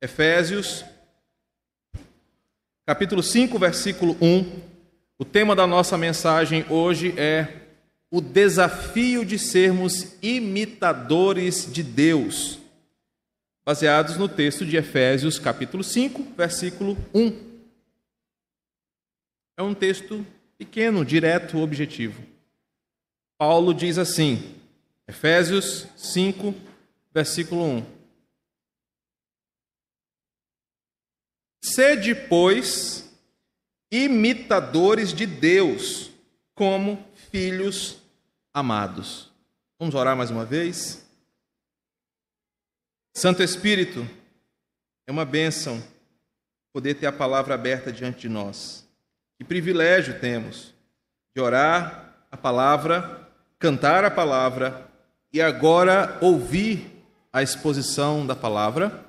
Efésios, capítulo 5, versículo 1. O tema da nossa mensagem hoje é o desafio de sermos imitadores de Deus, baseados no texto de Efésios, capítulo 5, versículo 1. É um texto pequeno, direto, objetivo. Paulo diz assim, Efésios 5, versículo 1. Sede, pois, imitadores de Deus, como filhos amados. Vamos orar mais uma vez? Santo Espírito, é uma bênção poder ter a palavra aberta diante de nós. Que privilégio temos de orar a palavra, cantar a palavra e agora ouvir a exposição da palavra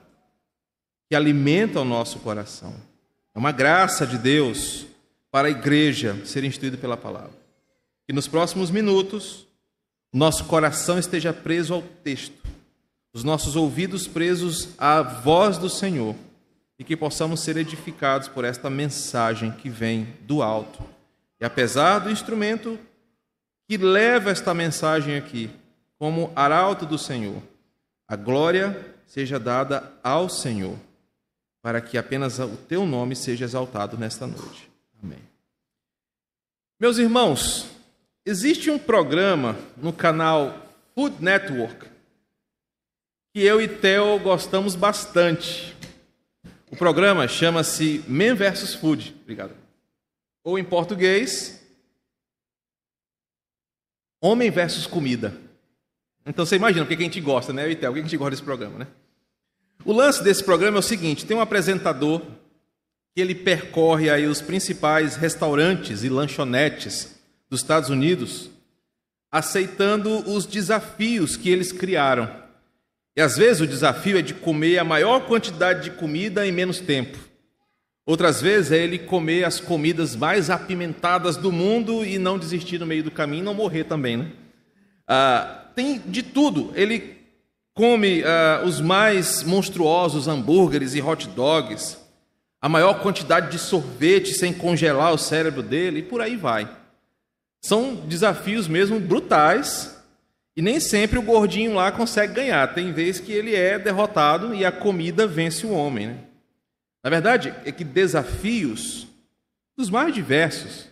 que alimenta o nosso coração. É uma graça de Deus para a igreja ser instruída pela palavra. Que nos próximos minutos nosso coração esteja preso ao texto, os nossos ouvidos presos à voz do Senhor e que possamos ser edificados por esta mensagem que vem do alto. E apesar do instrumento que leva esta mensagem aqui, como arauto do Senhor. A glória seja dada ao Senhor, para que apenas o teu nome seja exaltado nesta noite. Amém. Meus irmãos, existe um programa no canal Food Network que eu e Theo gostamos bastante. O programa chama-se Men vs Food. Obrigado. Ou em português, Homem versus Comida. Então você imagina o que a gente gosta, né, Itel? O que a gente gosta desse programa, né? O lance desse programa é o seguinte: tem um apresentador que ele percorre aí os principais restaurantes e lanchonetes dos Estados Unidos, aceitando os desafios que eles criaram. E às vezes o desafio é de comer a maior quantidade de comida em menos tempo. Outras vezes é ele comer as comidas mais apimentadas do mundo e não desistir no meio do caminho não morrer também, né? Ah, tem de tudo. Ele come uh, os mais monstruosos hambúrgueres e hot dogs, a maior quantidade de sorvete sem congelar o cérebro dele, e por aí vai. São desafios mesmo brutais, e nem sempre o gordinho lá consegue ganhar. Tem vezes que ele é derrotado e a comida vence o homem. Né? Na verdade, é que desafios dos mais diversos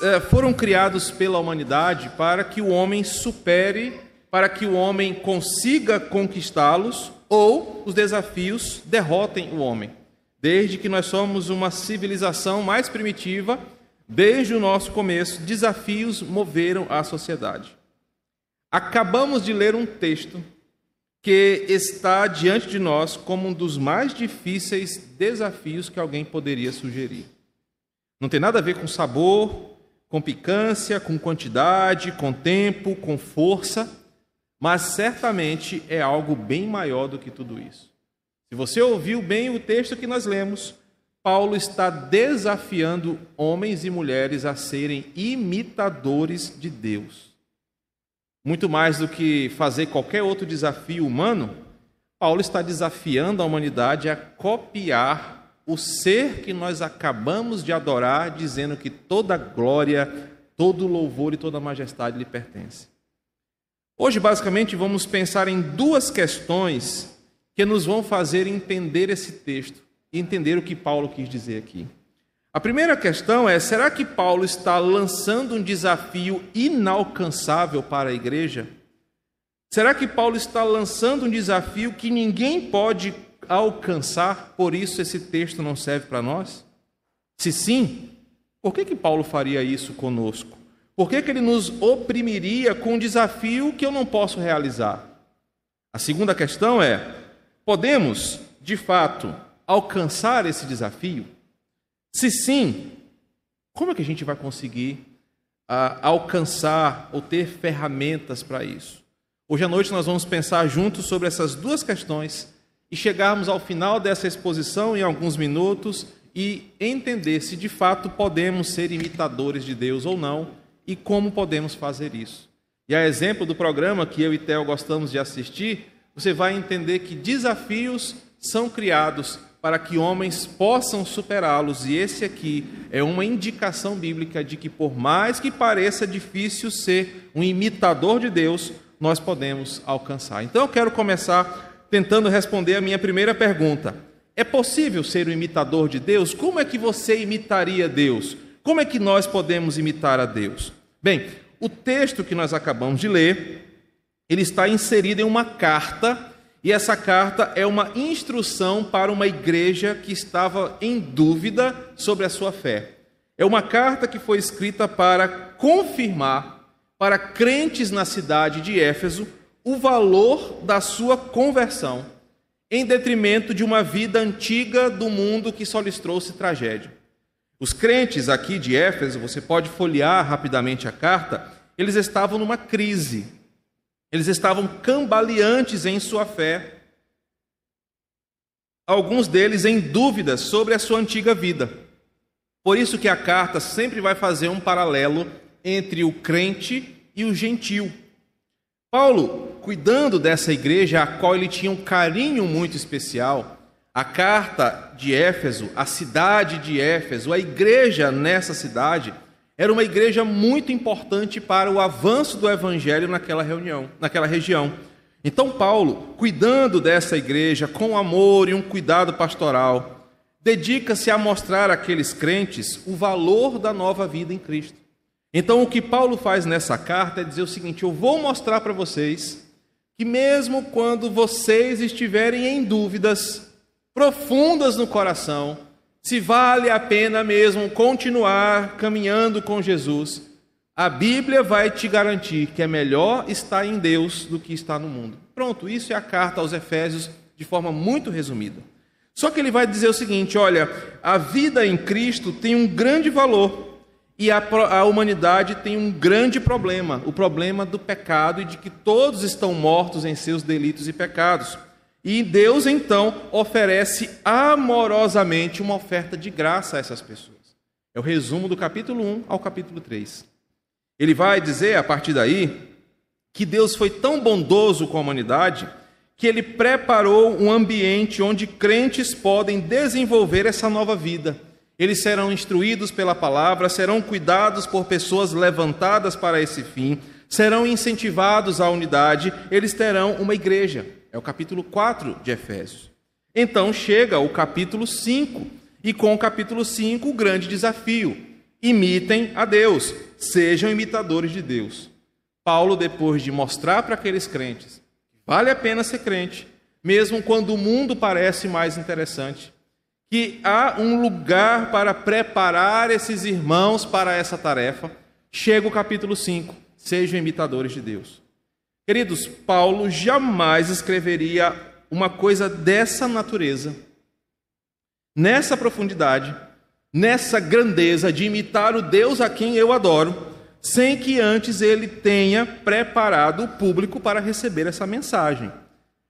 é, foram criados pela humanidade para que o homem supere, para que o homem consiga conquistá-los ou os desafios derrotem o homem. Desde que nós somos uma civilização mais primitiva, desde o nosso começo, desafios moveram a sociedade. Acabamos de ler um texto que está diante de nós como um dos mais difíceis desafios que alguém poderia sugerir. Não tem nada a ver com sabor, com picância, com quantidade, com tempo, com força, mas certamente é algo bem maior do que tudo isso. Se você ouviu bem o texto que nós lemos, Paulo está desafiando homens e mulheres a serem imitadores de Deus. Muito mais do que fazer qualquer outro desafio humano, Paulo está desafiando a humanidade a copiar o ser que nós acabamos de adorar, dizendo que toda glória, todo louvor e toda majestade lhe pertence. Hoje, basicamente, vamos pensar em duas questões que nos vão fazer entender esse texto e entender o que Paulo quis dizer aqui. A primeira questão é: será que Paulo está lançando um desafio inalcançável para a igreja? Será que Paulo está lançando um desafio que ninguém pode alcançar, por isso esse texto não serve para nós? Se sim, por que, que Paulo faria isso conosco? Por que, que ele nos oprimiria com um desafio que eu não posso realizar? A segunda questão é: podemos, de fato, alcançar esse desafio? Se sim, como é que a gente vai conseguir uh, alcançar ou ter ferramentas para isso? Hoje à noite nós vamos pensar juntos sobre essas duas questões e chegarmos ao final dessa exposição em alguns minutos e entender se de fato podemos ser imitadores de Deus ou não e como podemos fazer isso. E a exemplo do programa que eu e Theo gostamos de assistir, você vai entender que desafios são criados para que homens possam superá-los, e esse aqui é uma indicação bíblica de que, por mais que pareça difícil ser um imitador de Deus, nós podemos alcançar. Então eu quero começar tentando responder a minha primeira pergunta. É possível ser um imitador de Deus? Como é que você imitaria Deus? Como é que nós podemos imitar a Deus? Bem, o texto que nós acabamos de ler, ele está inserido em uma carta e essa carta é uma instrução para uma igreja que estava em dúvida sobre a sua fé. É uma carta que foi escrita para confirmar para crentes na cidade de Éfeso o valor da sua conversão, em detrimento de uma vida antiga do mundo que só lhes trouxe tragédia. Os crentes aqui de Éfeso, você pode folhear rapidamente a carta, eles estavam numa crise eles estavam cambaleantes em sua fé. Alguns deles em dúvidas sobre a sua antiga vida. Por isso que a carta sempre vai fazer um paralelo entre o crente e o gentil. Paulo, cuidando dessa igreja a qual ele tinha um carinho muito especial, a carta de Éfeso, a cidade de Éfeso, a igreja nessa cidade, era uma igreja muito importante para o avanço do evangelho naquela reunião, naquela região. Então Paulo, cuidando dessa igreja com amor e um cuidado pastoral, dedica-se a mostrar àqueles crentes o valor da nova vida em Cristo. Então o que Paulo faz nessa carta é dizer o seguinte: eu vou mostrar para vocês que mesmo quando vocês estiverem em dúvidas profundas no coração, se vale a pena mesmo continuar caminhando com Jesus, a Bíblia vai te garantir que é melhor estar em Deus do que estar no mundo. Pronto, isso é a carta aos Efésios de forma muito resumida. Só que ele vai dizer o seguinte: olha, a vida em Cristo tem um grande valor e a, a humanidade tem um grande problema, o problema do pecado e de que todos estão mortos em seus delitos e pecados. E Deus então oferece amorosamente uma oferta de graça a essas pessoas. É o resumo do capítulo 1 ao capítulo 3. Ele vai dizer a partir daí que Deus foi tão bondoso com a humanidade que ele preparou um ambiente onde crentes podem desenvolver essa nova vida. Eles serão instruídos pela palavra, serão cuidados por pessoas levantadas para esse fim, serão incentivados à unidade, eles terão uma igreja. É o capítulo 4 de Efésios. Então chega o capítulo 5, e com o capítulo 5 o grande desafio: imitem a Deus, sejam imitadores de Deus. Paulo, depois de mostrar para aqueles crentes que vale a pena ser crente, mesmo quando o mundo parece mais interessante, que há um lugar para preparar esses irmãos para essa tarefa, chega o capítulo 5: sejam imitadores de Deus. Queridos, Paulo jamais escreveria uma coisa dessa natureza, nessa profundidade, nessa grandeza de imitar o Deus a quem eu adoro, sem que antes ele tenha preparado o público para receber essa mensagem.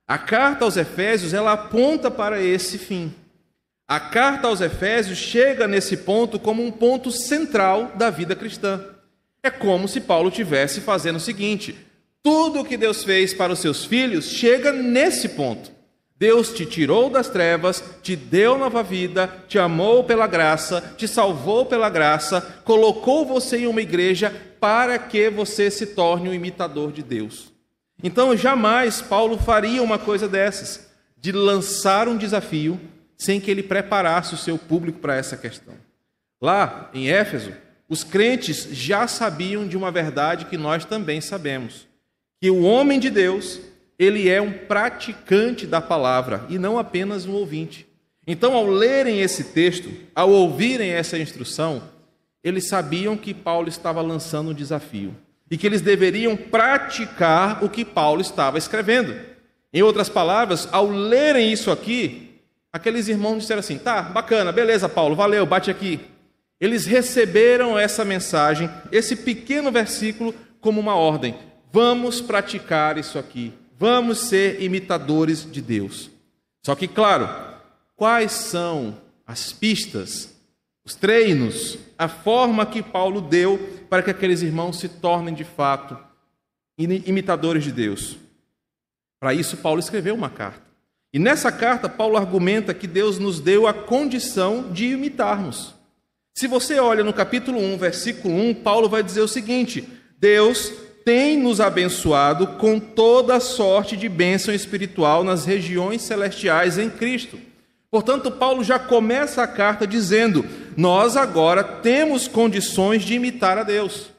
A carta aos Efésios, ela aponta para esse fim. A carta aos Efésios chega nesse ponto como um ponto central da vida cristã. É como se Paulo tivesse fazendo o seguinte: tudo o que Deus fez para os seus filhos chega nesse ponto. Deus te tirou das trevas, te deu nova vida, te amou pela graça, te salvou pela graça, colocou você em uma igreja para que você se torne um imitador de Deus. Então, jamais Paulo faria uma coisa dessas, de lançar um desafio sem que ele preparasse o seu público para essa questão. Lá em Éfeso, os crentes já sabiam de uma verdade que nós também sabemos que o homem de Deus, ele é um praticante da palavra e não apenas um ouvinte. Então, ao lerem esse texto, ao ouvirem essa instrução, eles sabiam que Paulo estava lançando um desafio e que eles deveriam praticar o que Paulo estava escrevendo. Em outras palavras, ao lerem isso aqui, aqueles irmãos disseram assim: tá, bacana, beleza, Paulo, valeu, bate aqui. Eles receberam essa mensagem, esse pequeno versículo, como uma ordem. Vamos praticar isso aqui. Vamos ser imitadores de Deus. Só que, claro, quais são as pistas, os treinos, a forma que Paulo deu para que aqueles irmãos se tornem de fato imitadores de Deus? Para isso, Paulo escreveu uma carta. E nessa carta, Paulo argumenta que Deus nos deu a condição de imitarmos. Se você olha no capítulo 1, versículo 1, Paulo vai dizer o seguinte: Deus tem nos abençoado com toda sorte de bênção espiritual nas regiões celestiais em Cristo. Portanto, Paulo já começa a carta dizendo: Nós agora temos condições de imitar a Deus.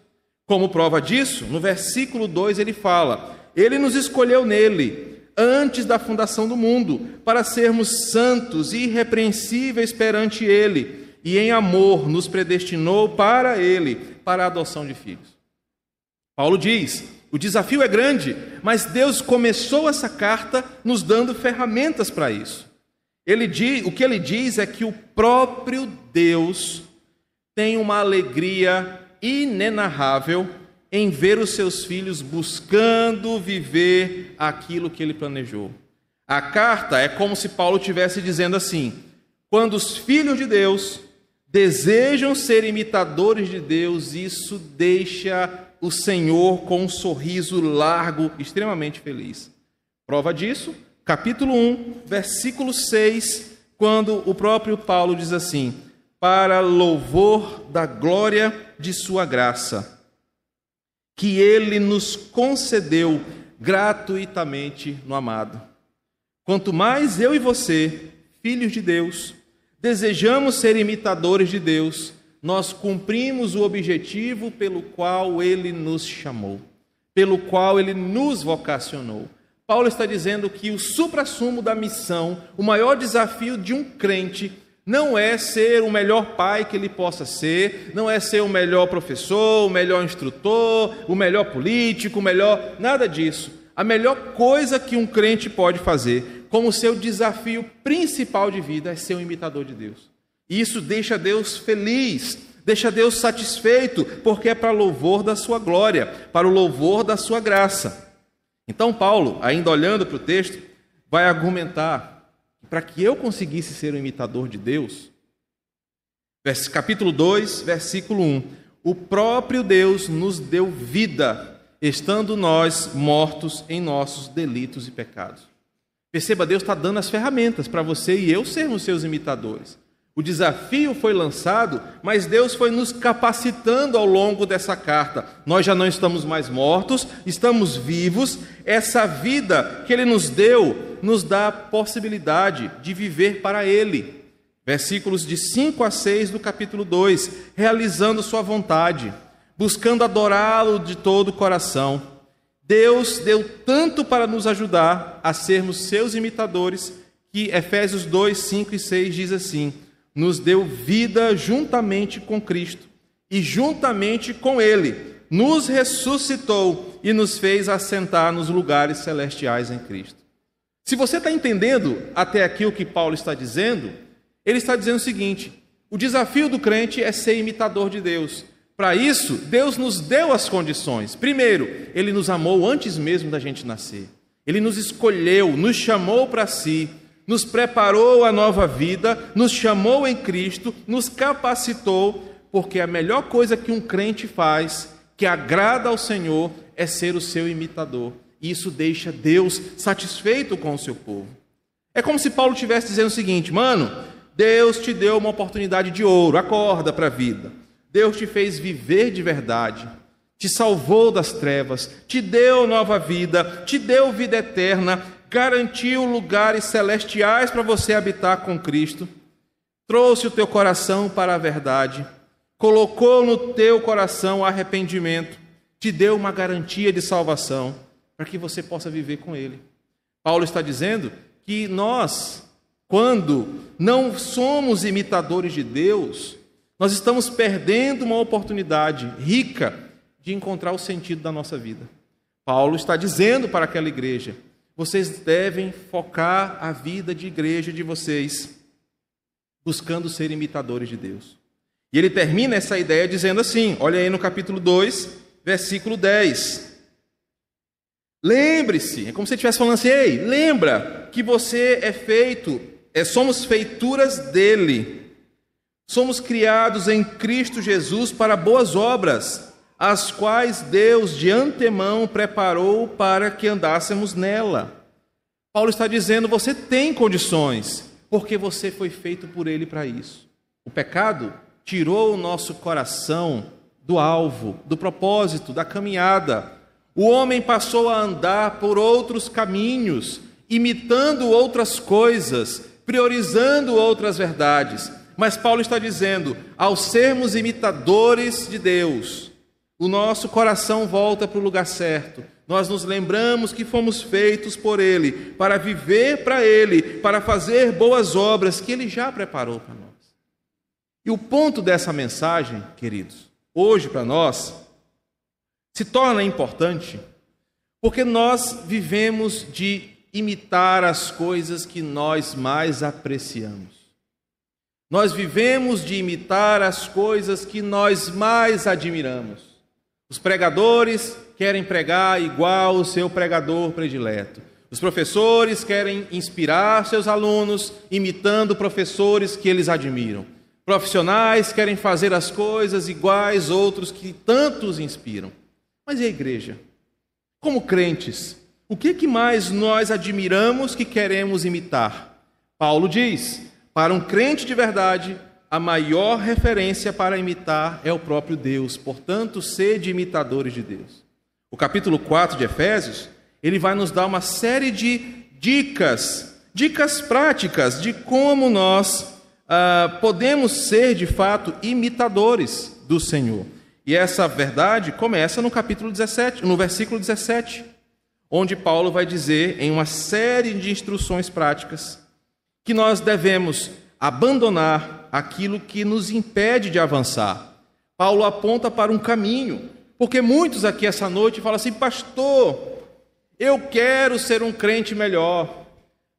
Como prova disso, no versículo 2 ele fala: Ele nos escolheu nele antes da fundação do mundo, para sermos santos e irrepreensíveis perante Ele, e em amor nos predestinou para Ele, para a adoção de filhos. Paulo diz: o desafio é grande, mas Deus começou essa carta nos dando ferramentas para isso. Ele diz, o que ele diz é que o próprio Deus tem uma alegria inenarrável em ver os seus filhos buscando viver aquilo que ele planejou. A carta é como se Paulo estivesse dizendo assim: quando os filhos de Deus desejam ser imitadores de Deus, isso deixa o Senhor com um sorriso largo, extremamente feliz. Prova disso, capítulo 1, versículo 6, quando o próprio Paulo diz assim: Para louvor da glória de Sua graça que ele nos concedeu gratuitamente no amado. Quanto mais eu e você, filhos de Deus, desejamos ser imitadores de Deus, nós cumprimos o objetivo pelo qual ele nos chamou, pelo qual ele nos vocacionou. Paulo está dizendo que o suprassumo da missão, o maior desafio de um crente, não é ser o melhor pai que ele possa ser, não é ser o melhor professor, o melhor instrutor, o melhor político, o melhor. nada disso. A melhor coisa que um crente pode fazer, como seu desafio principal de vida, é ser um imitador de Deus. Isso deixa Deus feliz, deixa Deus satisfeito, porque é para louvor da sua glória, para o louvor da sua graça. Então, Paulo, ainda olhando para o texto, vai argumentar para que eu conseguisse ser um imitador de Deus, capítulo 2, versículo 1: O próprio Deus nos deu vida, estando nós mortos em nossos delitos e pecados. Perceba, Deus está dando as ferramentas para você e eu sermos seus imitadores. O desafio foi lançado, mas Deus foi nos capacitando ao longo dessa carta. Nós já não estamos mais mortos, estamos vivos. Essa vida que Ele nos deu nos dá a possibilidade de viver para Ele. Versículos de 5 a 6 do capítulo 2: realizando Sua vontade, buscando adorá-lo de todo o coração. Deus deu tanto para nos ajudar a sermos seus imitadores, que Efésios 2, 5 e 6 diz assim nos deu vida juntamente com Cristo e juntamente com Ele nos ressuscitou e nos fez assentar nos lugares celestiais em Cristo. Se você está entendendo até aqui o que Paulo está dizendo, ele está dizendo o seguinte: o desafio do crente é ser imitador de Deus. Para isso, Deus nos deu as condições. Primeiro, Ele nos amou antes mesmo da gente nascer. Ele nos escolheu, nos chamou para si nos preparou a nova vida, nos chamou em Cristo, nos capacitou, porque a melhor coisa que um crente faz, que agrada ao Senhor, é ser o seu imitador. E isso deixa Deus satisfeito com o seu povo. É como se Paulo estivesse dizendo o seguinte: mano, Deus te deu uma oportunidade de ouro, acorda para a vida. Deus te fez viver de verdade, te salvou das trevas, te deu nova vida, te deu vida eterna, garantiu lugares celestiais para você habitar com Cristo, trouxe o teu coração para a verdade, colocou no teu coração arrependimento, te deu uma garantia de salvação para que você possa viver com Ele. Paulo está dizendo que nós, quando não somos imitadores de Deus, nós estamos perdendo uma oportunidade rica de encontrar o sentido da nossa vida. Paulo está dizendo para aquela igreja: vocês devem focar a vida de igreja de vocês buscando ser imitadores de Deus. E ele termina essa ideia dizendo assim: olha aí no capítulo 2, versículo 10. Lembre-se, é como se ele estivesse falando assim: ei, lembra que você é feito, é, somos feituras dele, somos criados em Cristo Jesus para boas obras as quais Deus de antemão preparou para que andássemos nela. Paulo está dizendo: você tem condições, porque você foi feito por ele para isso. O pecado tirou o nosso coração do alvo, do propósito, da caminhada. O homem passou a andar por outros caminhos, imitando outras coisas, priorizando outras verdades. Mas Paulo está dizendo: ao sermos imitadores de Deus, o nosso coração volta para o lugar certo. Nós nos lembramos que fomos feitos por Ele, para viver para Ele, para fazer boas obras que Ele já preparou para nós. E o ponto dessa mensagem, queridos, hoje para nós, se torna importante porque nós vivemos de imitar as coisas que nós mais apreciamos. Nós vivemos de imitar as coisas que nós mais admiramos. Os pregadores querem pregar igual o seu pregador predileto. Os professores querem inspirar seus alunos imitando professores que eles admiram. Profissionais querem fazer as coisas iguais outros que tantos inspiram. Mas e a igreja? Como crentes, o que, que mais nós admiramos que queremos imitar? Paulo diz: para um crente de verdade, a maior referência para imitar é o próprio Deus. Portanto, sede imitadores de Deus. O capítulo 4 de Efésios, ele vai nos dar uma série de dicas, dicas práticas de como nós ah, podemos ser de fato imitadores do Senhor. E essa verdade começa no capítulo 17, no versículo 17, onde Paulo vai dizer, em uma série de instruções práticas, que nós devemos abandonar aquilo que nos impede de avançar. Paulo aponta para um caminho, porque muitos aqui essa noite falam assim: Pastor, eu quero ser um crente melhor.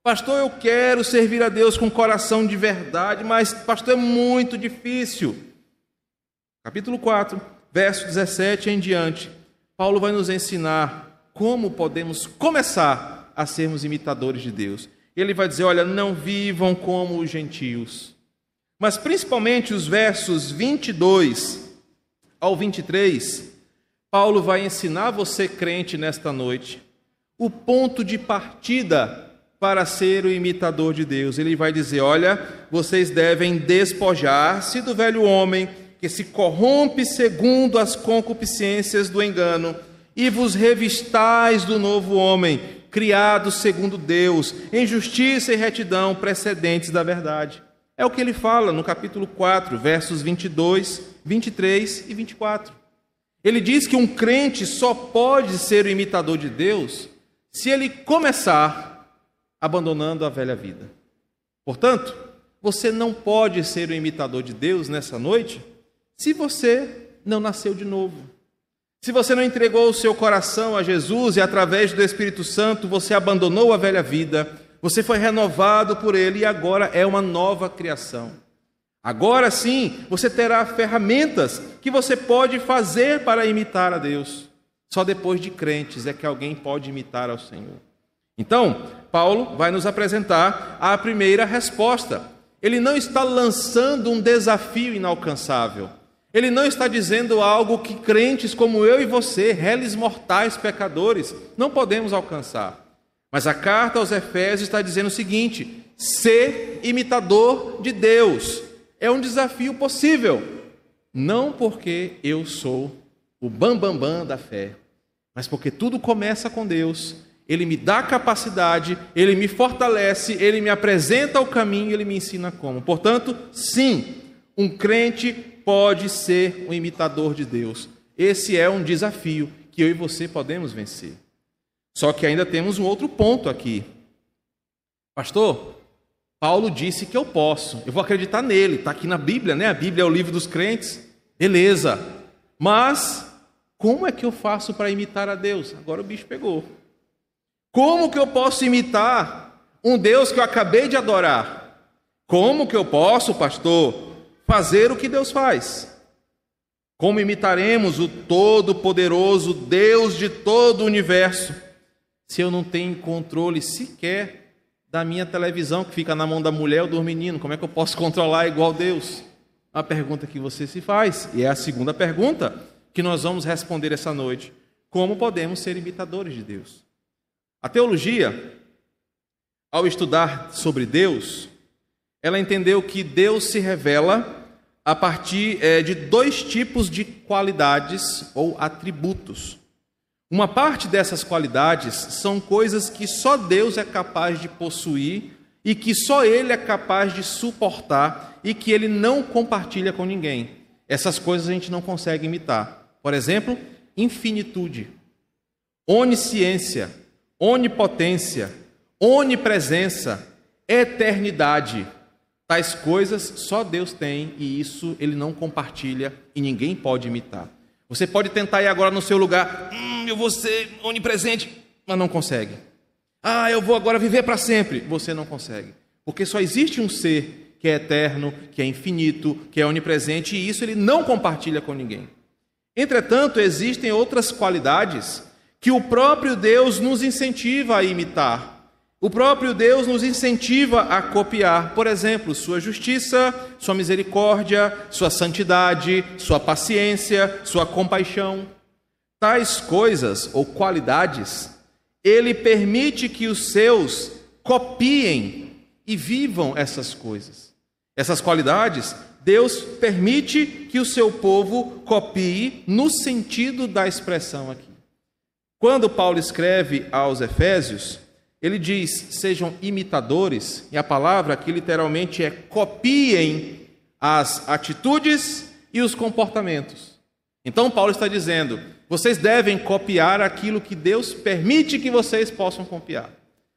Pastor, eu quero servir a Deus com coração de verdade, mas, pastor, é muito difícil. Capítulo 4, verso 17 em diante, Paulo vai nos ensinar como podemos começar a sermos imitadores de Deus. Ele vai dizer: olha, não vivam como os gentios. Mas principalmente os versos 22 ao 23, Paulo vai ensinar você, crente, nesta noite, o ponto de partida para ser o imitador de Deus. Ele vai dizer: Olha, vocês devem despojar-se do velho homem que se corrompe segundo as concupiscências do engano, e vos revistais do novo homem, criado segundo Deus, em justiça e retidão precedentes da verdade. É o que ele fala no capítulo 4, versos 22, 23 e 24. Ele diz que um crente só pode ser o imitador de Deus se ele começar abandonando a velha vida. Portanto, você não pode ser o imitador de Deus nessa noite se você não nasceu de novo. Se você não entregou o seu coração a Jesus e através do Espírito Santo você abandonou a velha vida, você foi renovado por ele e agora é uma nova criação. Agora sim, você terá ferramentas que você pode fazer para imitar a Deus. Só depois de crentes é que alguém pode imitar ao Senhor. Então, Paulo vai nos apresentar a primeira resposta. Ele não está lançando um desafio inalcançável. Ele não está dizendo algo que crentes como eu e você, réis mortais pecadores, não podemos alcançar. Mas a carta aos Efésios está dizendo o seguinte: ser imitador de Deus é um desafio possível, não porque eu sou o bambambam bam, bam da fé, mas porque tudo começa com Deus ele me dá capacidade, ele me fortalece, ele me apresenta o caminho, ele me ensina como. Portanto, sim, um crente pode ser um imitador de Deus. Esse é um desafio que eu e você podemos vencer. Só que ainda temos um outro ponto aqui. Pastor, Paulo disse que eu posso. Eu vou acreditar nele, está aqui na Bíblia, né? A Bíblia é o livro dos crentes. Beleza. Mas como é que eu faço para imitar a Deus? Agora o bicho pegou. Como que eu posso imitar um Deus que eu acabei de adorar? Como que eu posso, pastor, fazer o que Deus faz? Como imitaremos o todo-poderoso Deus de todo o universo, se eu não tenho controle sequer da minha televisão que fica na mão da mulher ou do menino? Como é que eu posso controlar igual Deus? A pergunta que você se faz, e é a segunda pergunta que nós vamos responder essa noite: como podemos ser imitadores de Deus? A teologia, ao estudar sobre Deus, ela entendeu que Deus se revela a partir é, de dois tipos de qualidades ou atributos. Uma parte dessas qualidades são coisas que só Deus é capaz de possuir e que só Ele é capaz de suportar e que Ele não compartilha com ninguém. Essas coisas a gente não consegue imitar. Por exemplo, infinitude, onisciência, onipotência, onipresença, eternidade. Tais coisas só Deus tem e isso Ele não compartilha e ninguém pode imitar. Você pode tentar ir agora no seu lugar, eu vou ser onipresente, mas não consegue. Ah, eu vou agora viver para sempre. Você não consegue. Porque só existe um ser que é eterno, que é infinito, que é onipresente, e isso ele não compartilha com ninguém. Entretanto, existem outras qualidades que o próprio Deus nos incentiva a imitar. O próprio Deus nos incentiva a copiar, por exemplo, sua justiça, sua misericórdia, sua santidade, sua paciência, sua compaixão. Tais coisas ou qualidades, ele permite que os seus copiem e vivam essas coisas. Essas qualidades, Deus permite que o seu povo copie no sentido da expressão aqui. Quando Paulo escreve aos Efésios, ele diz: sejam imitadores, e a palavra aqui literalmente é copiem as atitudes e os comportamentos. Então, Paulo está dizendo: vocês devem copiar aquilo que Deus permite que vocês possam copiar.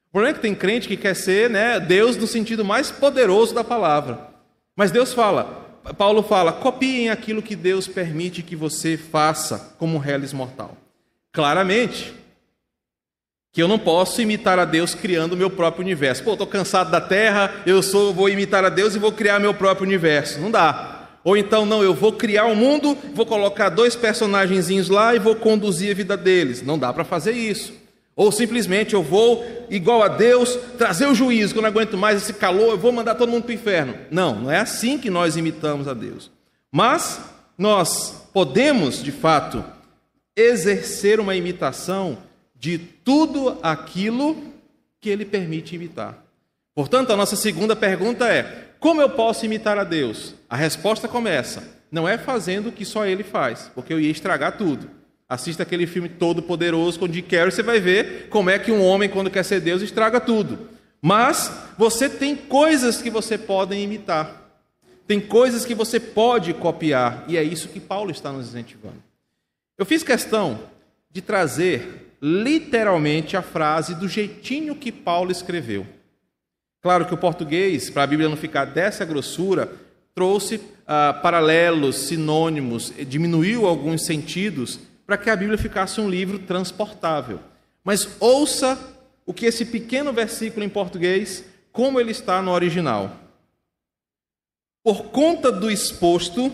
O problema é que tem crente que quer ser né, Deus no sentido mais poderoso da palavra. Mas Deus fala, Paulo fala, copiem aquilo que Deus permite que você faça como reles mortal. Claramente, que eu não posso imitar a Deus criando o meu próprio universo. Pô, estou cansado da Terra, eu sou, vou imitar a Deus e vou criar meu próprio universo. Não dá. Ou então, não, eu vou criar um mundo, vou colocar dois personagenzinhos lá e vou conduzir a vida deles. Não dá para fazer isso. Ou simplesmente eu vou, igual a Deus, trazer o juízo, que eu não aguento mais esse calor, eu vou mandar todo mundo para o inferno. Não, não é assim que nós imitamos a Deus. Mas nós podemos, de fato, exercer uma imitação de tudo aquilo que ele permite imitar. Portanto, a nossa segunda pergunta é: como eu posso imitar a Deus? A resposta começa: não é fazendo o que só ele faz, porque eu ia estragar tudo. Assista aquele filme Todo Poderoso com Jim Carrey, você vai ver como é que um homem, quando quer ser Deus, estraga tudo. Mas você tem coisas que você pode imitar. Tem coisas que você pode copiar, e é isso que Paulo está nos incentivando. Eu fiz questão de trazer literalmente a frase do jeitinho que Paulo escreveu. Claro que o português, para a Bíblia não ficar dessa grossura, trouxe ah, paralelos, sinônimos, diminuiu alguns sentidos para que a Bíblia ficasse um livro transportável. Mas ouça o que esse pequeno versículo em português, como ele está no original. Por conta do exposto,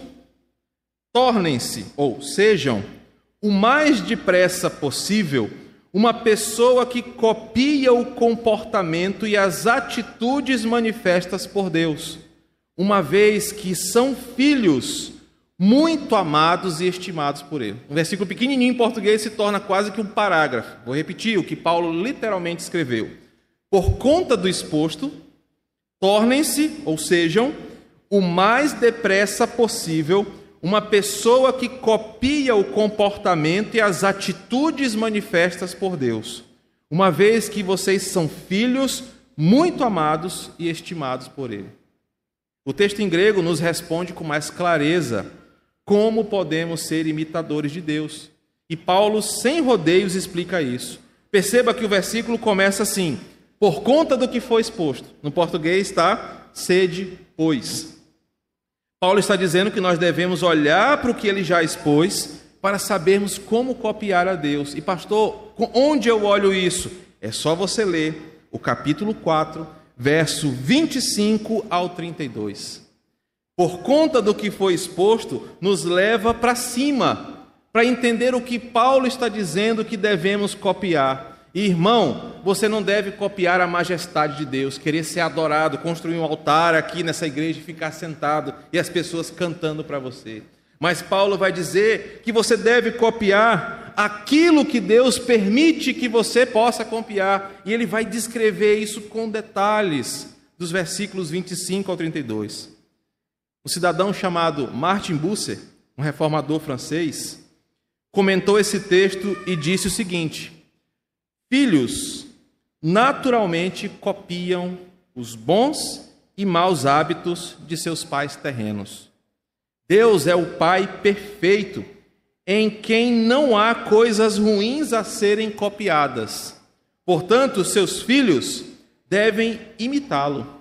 tornem-se ou sejam o mais depressa possível uma pessoa que copia o comportamento e as atitudes manifestas por Deus, uma vez que são filhos muito amados e estimados por Ele. Um versículo pequenininho em português se torna quase que um parágrafo. Vou repetir o que Paulo literalmente escreveu. Por conta do exposto, tornem-se, ou sejam, o mais depressa possível uma pessoa que copia o comportamento e as atitudes manifestas por Deus, uma vez que vocês são filhos muito amados e estimados por Ele. O texto em grego nos responde com mais clareza como podemos ser imitadores de Deus. E Paulo, sem rodeios, explica isso. Perceba que o versículo começa assim: por conta do que foi exposto. No português está sede, pois. Paulo está dizendo que nós devemos olhar para o que ele já expôs para sabermos como copiar a Deus. E, pastor, onde eu olho isso? É só você ler o capítulo 4, verso 25 ao 32. Por conta do que foi exposto, nos leva para cima, para entender o que Paulo está dizendo que devemos copiar. Irmão, você não deve copiar a majestade de Deus, querer ser adorado, construir um altar aqui nessa igreja e ficar sentado e as pessoas cantando para você. Mas Paulo vai dizer que você deve copiar aquilo que Deus permite que você possa copiar. E ele vai descrever isso com detalhes, dos versículos 25 ao 32. Um cidadão chamado Martin Bucer, um reformador francês, comentou esse texto e disse o seguinte: Filhos naturalmente copiam os bons e maus hábitos de seus pais terrenos. Deus é o Pai perfeito, em quem não há coisas ruins a serem copiadas. Portanto, seus filhos devem imitá-lo.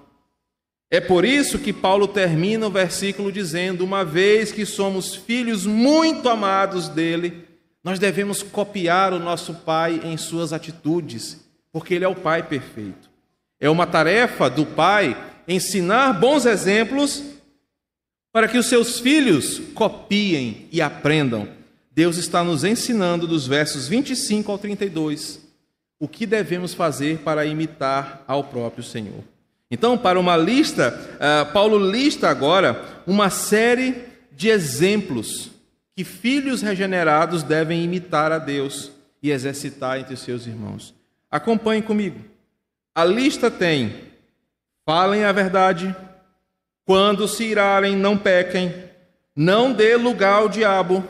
É por isso que Paulo termina o versículo dizendo: Uma vez que somos filhos muito amados dele, nós devemos copiar o nosso Pai em suas atitudes, porque ele é o Pai perfeito. É uma tarefa do Pai ensinar bons exemplos para que os seus filhos copiem e aprendam. Deus está nos ensinando dos versos 25 ao 32 o que devemos fazer para imitar ao próprio Senhor. Então, para uma lista, uh, Paulo lista agora uma série de exemplos que filhos regenerados devem imitar a Deus e exercitar entre seus irmãos. Acompanhe comigo. A lista tem: falem a verdade, quando se irarem, não pequem, não dê lugar ao diabo,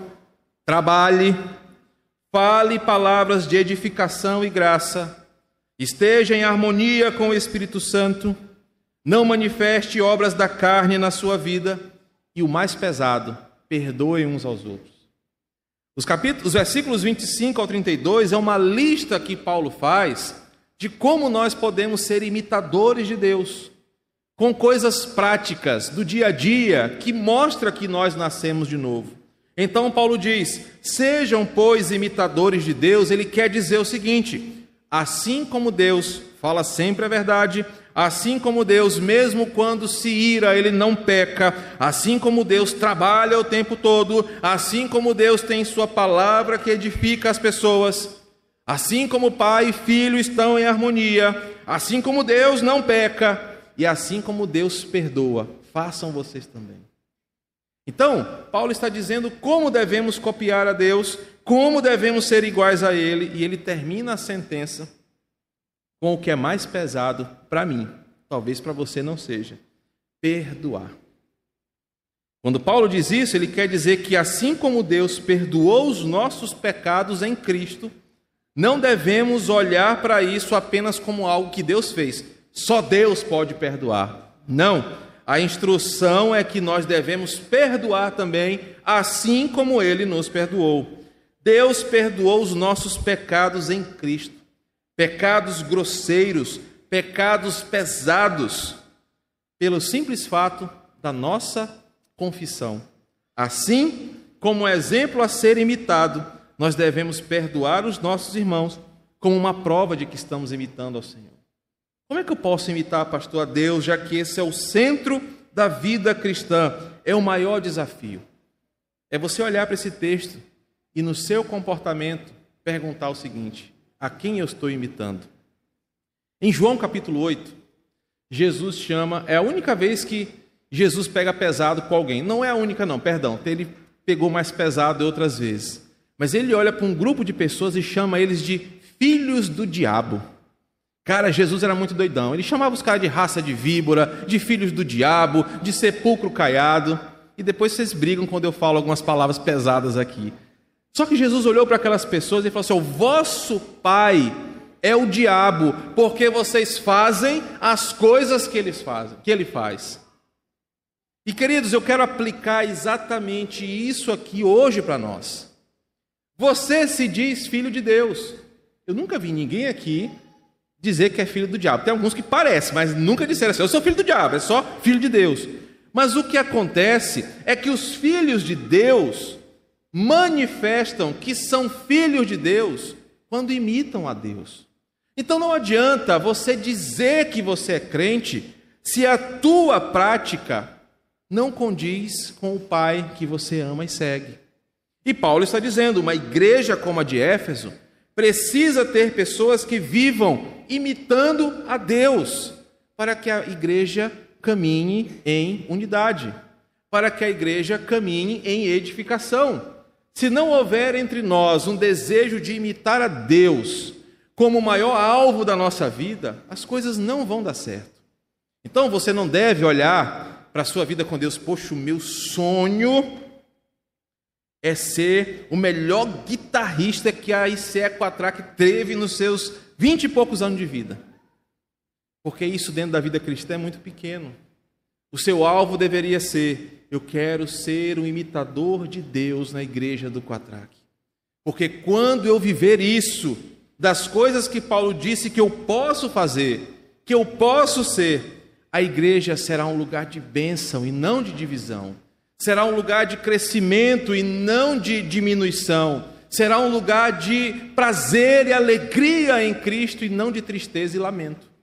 trabalhe, fale palavras de edificação e graça, esteja em harmonia com o Espírito Santo, não manifeste obras da carne na sua vida, e o mais pesado, perdoe uns aos outros. Os, capítulos, os versículos 25 ao 32 é uma lista que Paulo faz de como nós podemos ser imitadores de Deus, com coisas práticas do dia a dia que mostra que nós nascemos de novo. Então Paulo diz: "Sejam, pois, imitadores de Deus". Ele quer dizer o seguinte: assim como Deus fala sempre a verdade, Assim como Deus, mesmo quando se ira, ele não peca. Assim como Deus trabalha o tempo todo. Assim como Deus tem Sua palavra que edifica as pessoas. Assim como Pai e Filho estão em harmonia. Assim como Deus não peca. E assim como Deus perdoa, façam vocês também. Então, Paulo está dizendo como devemos copiar a Deus, como devemos ser iguais a Ele, e ele termina a sentença com o que é mais pesado para mim, talvez para você não seja: perdoar. Quando Paulo diz isso, ele quer dizer que assim como Deus perdoou os nossos pecados em Cristo, não devemos olhar para isso apenas como algo que Deus fez. Só Deus pode perdoar. Não. A instrução é que nós devemos perdoar também, assim como ele nos perdoou. Deus perdoou os nossos pecados em Cristo pecados grosseiros, pecados pesados, pelo simples fato da nossa confissão. Assim, como exemplo a ser imitado, nós devemos perdoar os nossos irmãos como uma prova de que estamos imitando ao Senhor. Como é que eu posso imitar, pastor, a Deus, já que esse é o centro da vida cristã? É o maior desafio. É você olhar para esse texto e no seu comportamento perguntar o seguinte: a quem eu estou imitando. Em João capítulo 8, Jesus chama, é a única vez que Jesus pega pesado com alguém. Não é a única, não, perdão, ele pegou mais pesado outras vezes. Mas ele olha para um grupo de pessoas e chama eles de filhos do diabo. Cara, Jesus era muito doidão. Ele chamava os caras de raça de víbora, de filhos do diabo, de sepulcro caiado. E depois vocês brigam quando eu falo algumas palavras pesadas aqui. Só que Jesus olhou para aquelas pessoas e falou assim: O vosso pai é o diabo, porque vocês fazem as coisas que eles fazem, que ele faz. E queridos, eu quero aplicar exatamente isso aqui hoje para nós. Você se diz filho de Deus. Eu nunca vi ninguém aqui dizer que é filho do diabo. Tem alguns que parecem, mas nunca disseram assim: eu sou filho do diabo, é só filho de Deus. Mas o que acontece é que os filhos de Deus manifestam que são filhos de Deus quando imitam a Deus. Então não adianta você dizer que você é crente se a tua prática não condiz com o Pai que você ama e segue. E Paulo está dizendo: uma igreja como a de Éfeso precisa ter pessoas que vivam imitando a Deus, para que a igreja caminhe em unidade, para que a igreja caminhe em edificação. se não houver entre nós um desejo de imitar a Deus como o maior alvo da nossa vida, as coisas não vão dar certo. Então você não deve olhar para a sua vida com Deus, poxa, o meu sonho é ser o melhor guitarrista que a ICE Quatrack teve nos seus vinte e poucos anos de vida. Porque isso dentro da vida cristã é muito pequeno. O seu alvo deveria ser: eu quero ser um imitador de Deus na igreja do Quatraque. Porque quando eu viver isso, das coisas que Paulo disse que eu posso fazer, que eu posso ser, a igreja será um lugar de bênção e não de divisão. Será um lugar de crescimento e não de diminuição. Será um lugar de prazer e alegria em Cristo e não de tristeza e lamento.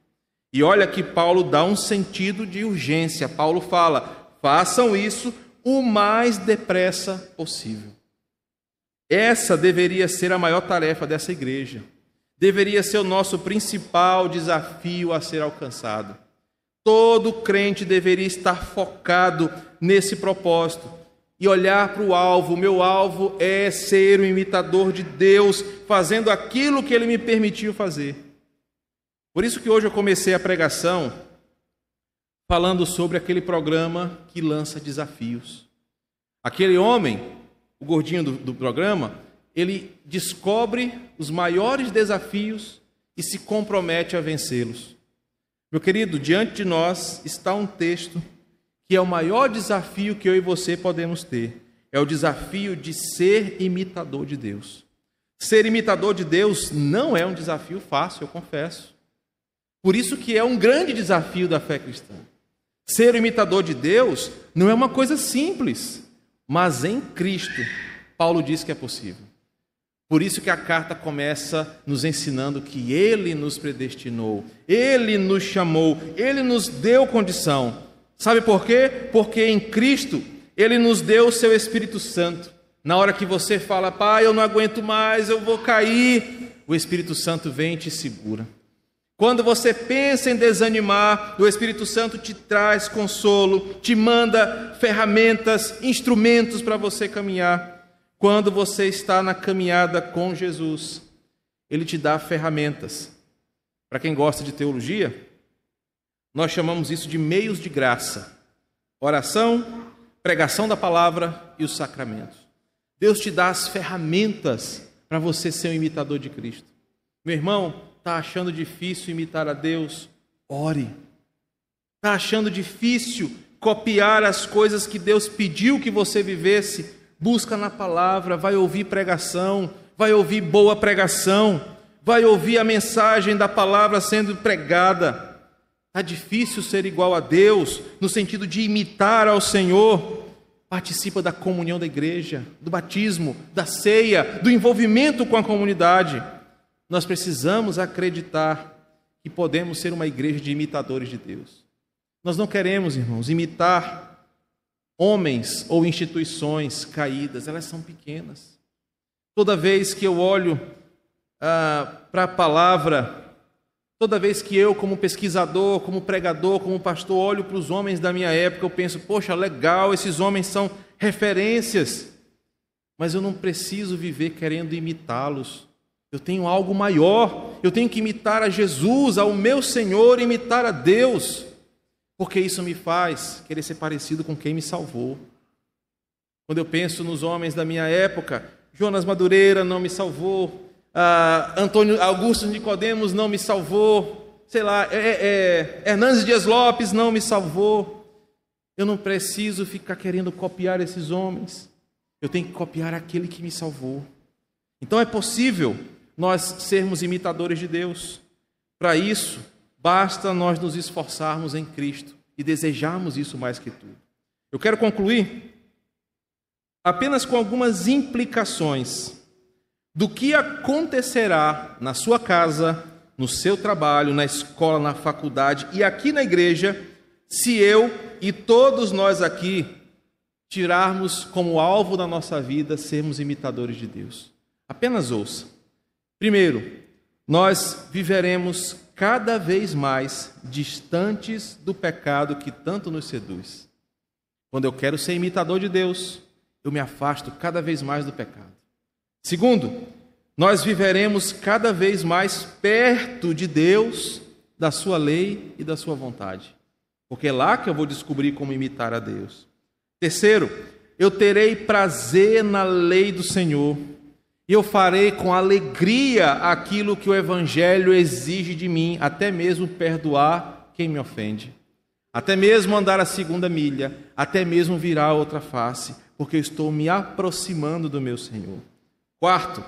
E olha que Paulo dá um sentido de urgência. Paulo fala: façam isso o mais depressa possível. Essa deveria ser a maior tarefa dessa igreja. Deveria ser o nosso principal desafio a ser alcançado. Todo crente deveria estar focado nesse propósito e olhar para o alvo. Meu alvo é ser o imitador de Deus, fazendo aquilo que ele me permitiu fazer. Por isso que hoje eu comecei a pregação falando sobre aquele programa que lança desafios. Aquele homem, o gordinho do, do programa, ele descobre os maiores desafios e se compromete a vencê-los. Meu querido, diante de nós está um texto que é o maior desafio que eu e você podemos ter. É o desafio de ser imitador de Deus. Ser imitador de Deus não é um desafio fácil, eu confesso. Por isso que é um grande desafio da fé cristã. Ser imitador de Deus não é uma coisa simples, mas em Cristo, Paulo diz que é possível. Por isso que a carta começa nos ensinando que ele nos predestinou, ele nos chamou, ele nos deu condição. Sabe por quê? Porque em Cristo ele nos deu o seu Espírito Santo. Na hora que você fala, pai, eu não aguento mais, eu vou cair, o Espírito Santo vem e te segura. Quando você pensa em desanimar, o Espírito Santo te traz consolo, te manda ferramentas, instrumentos para você caminhar. Quando você está na caminhada com Jesus, ele te dá ferramentas. Para quem gosta de teologia, nós chamamos isso de meios de graça: oração, pregação da palavra e os sacramentos. Deus te dá as ferramentas para você ser um imitador de Cristo. Meu irmão, Está achando difícil imitar a Deus? Ore. Está achando difícil copiar as coisas que Deus pediu que você vivesse? Busca na palavra, vai ouvir pregação, vai ouvir boa pregação, vai ouvir a mensagem da palavra sendo pregada. Está difícil ser igual a Deus, no sentido de imitar ao Senhor. Participa da comunhão da igreja, do batismo, da ceia, do envolvimento com a comunidade. Nós precisamos acreditar que podemos ser uma igreja de imitadores de Deus. Nós não queremos, irmãos, imitar homens ou instituições caídas, elas são pequenas. Toda vez que eu olho ah, para a palavra, toda vez que eu, como pesquisador, como pregador, como pastor, olho para os homens da minha época, eu penso, poxa, legal, esses homens são referências, mas eu não preciso viver querendo imitá-los. Eu tenho algo maior, eu tenho que imitar a Jesus, ao meu Senhor, imitar a Deus, porque isso me faz querer ser parecido com quem me salvou. Quando eu penso nos homens da minha época, Jonas Madureira não me salvou, ah, Antônio Augusto Nicodemos não me salvou, sei lá, é, é, é, Hernandes Dias Lopes não me salvou. Eu não preciso ficar querendo copiar esses homens, eu tenho que copiar aquele que me salvou. Então é possível nós sermos imitadores de Deus. Para isso, basta nós nos esforçarmos em Cristo e desejarmos isso mais que tudo. Eu quero concluir apenas com algumas implicações do que acontecerá na sua casa, no seu trabalho, na escola, na faculdade e aqui na igreja, se eu e todos nós aqui tirarmos como alvo da nossa vida sermos imitadores de Deus. Apenas ouça. Primeiro, nós viveremos cada vez mais distantes do pecado que tanto nos seduz. Quando eu quero ser imitador de Deus, eu me afasto cada vez mais do pecado. Segundo, nós viveremos cada vez mais perto de Deus, da Sua lei e da Sua vontade. Porque é lá que eu vou descobrir como imitar a Deus. Terceiro, eu terei prazer na lei do Senhor e eu farei com alegria aquilo que o Evangelho exige de mim, até mesmo perdoar quem me ofende, até mesmo andar a segunda milha, até mesmo virar a outra face, porque eu estou me aproximando do meu Senhor. Quarto,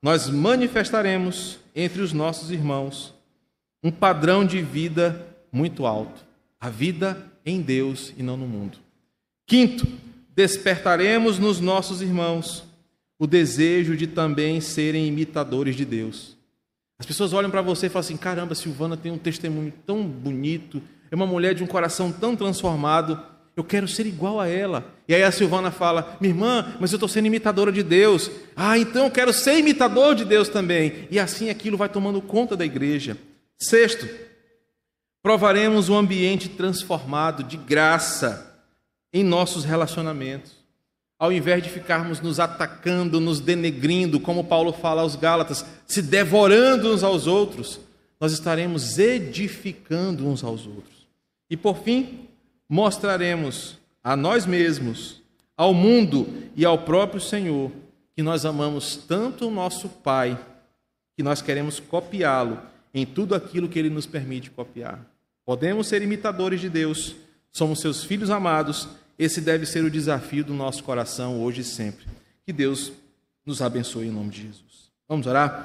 nós manifestaremos entre os nossos irmãos um padrão de vida muito alto, a vida em Deus e não no mundo. Quinto, despertaremos nos nossos irmãos o desejo de também serem imitadores de Deus. As pessoas olham para você e falam assim: caramba, Silvana tem um testemunho tão bonito, é uma mulher de um coração tão transformado, eu quero ser igual a ela. E aí a Silvana fala: minha irmã, mas eu estou sendo imitadora de Deus. Ah, então eu quero ser imitador de Deus também. E assim aquilo vai tomando conta da igreja. Sexto, provaremos um ambiente transformado de graça em nossos relacionamentos ao invés de ficarmos nos atacando, nos denegrindo, como Paulo fala aos Gálatas, se devorando uns aos outros, nós estaremos edificando uns aos outros. E por fim, mostraremos a nós mesmos, ao mundo e ao próprio Senhor que nós amamos tanto o nosso Pai, que nós queremos copiá-lo em tudo aquilo que ele nos permite copiar. Podemos ser imitadores de Deus, somos seus filhos amados esse deve ser o desafio do nosso coração hoje e sempre. Que Deus nos abençoe em nome de Jesus. Vamos orar?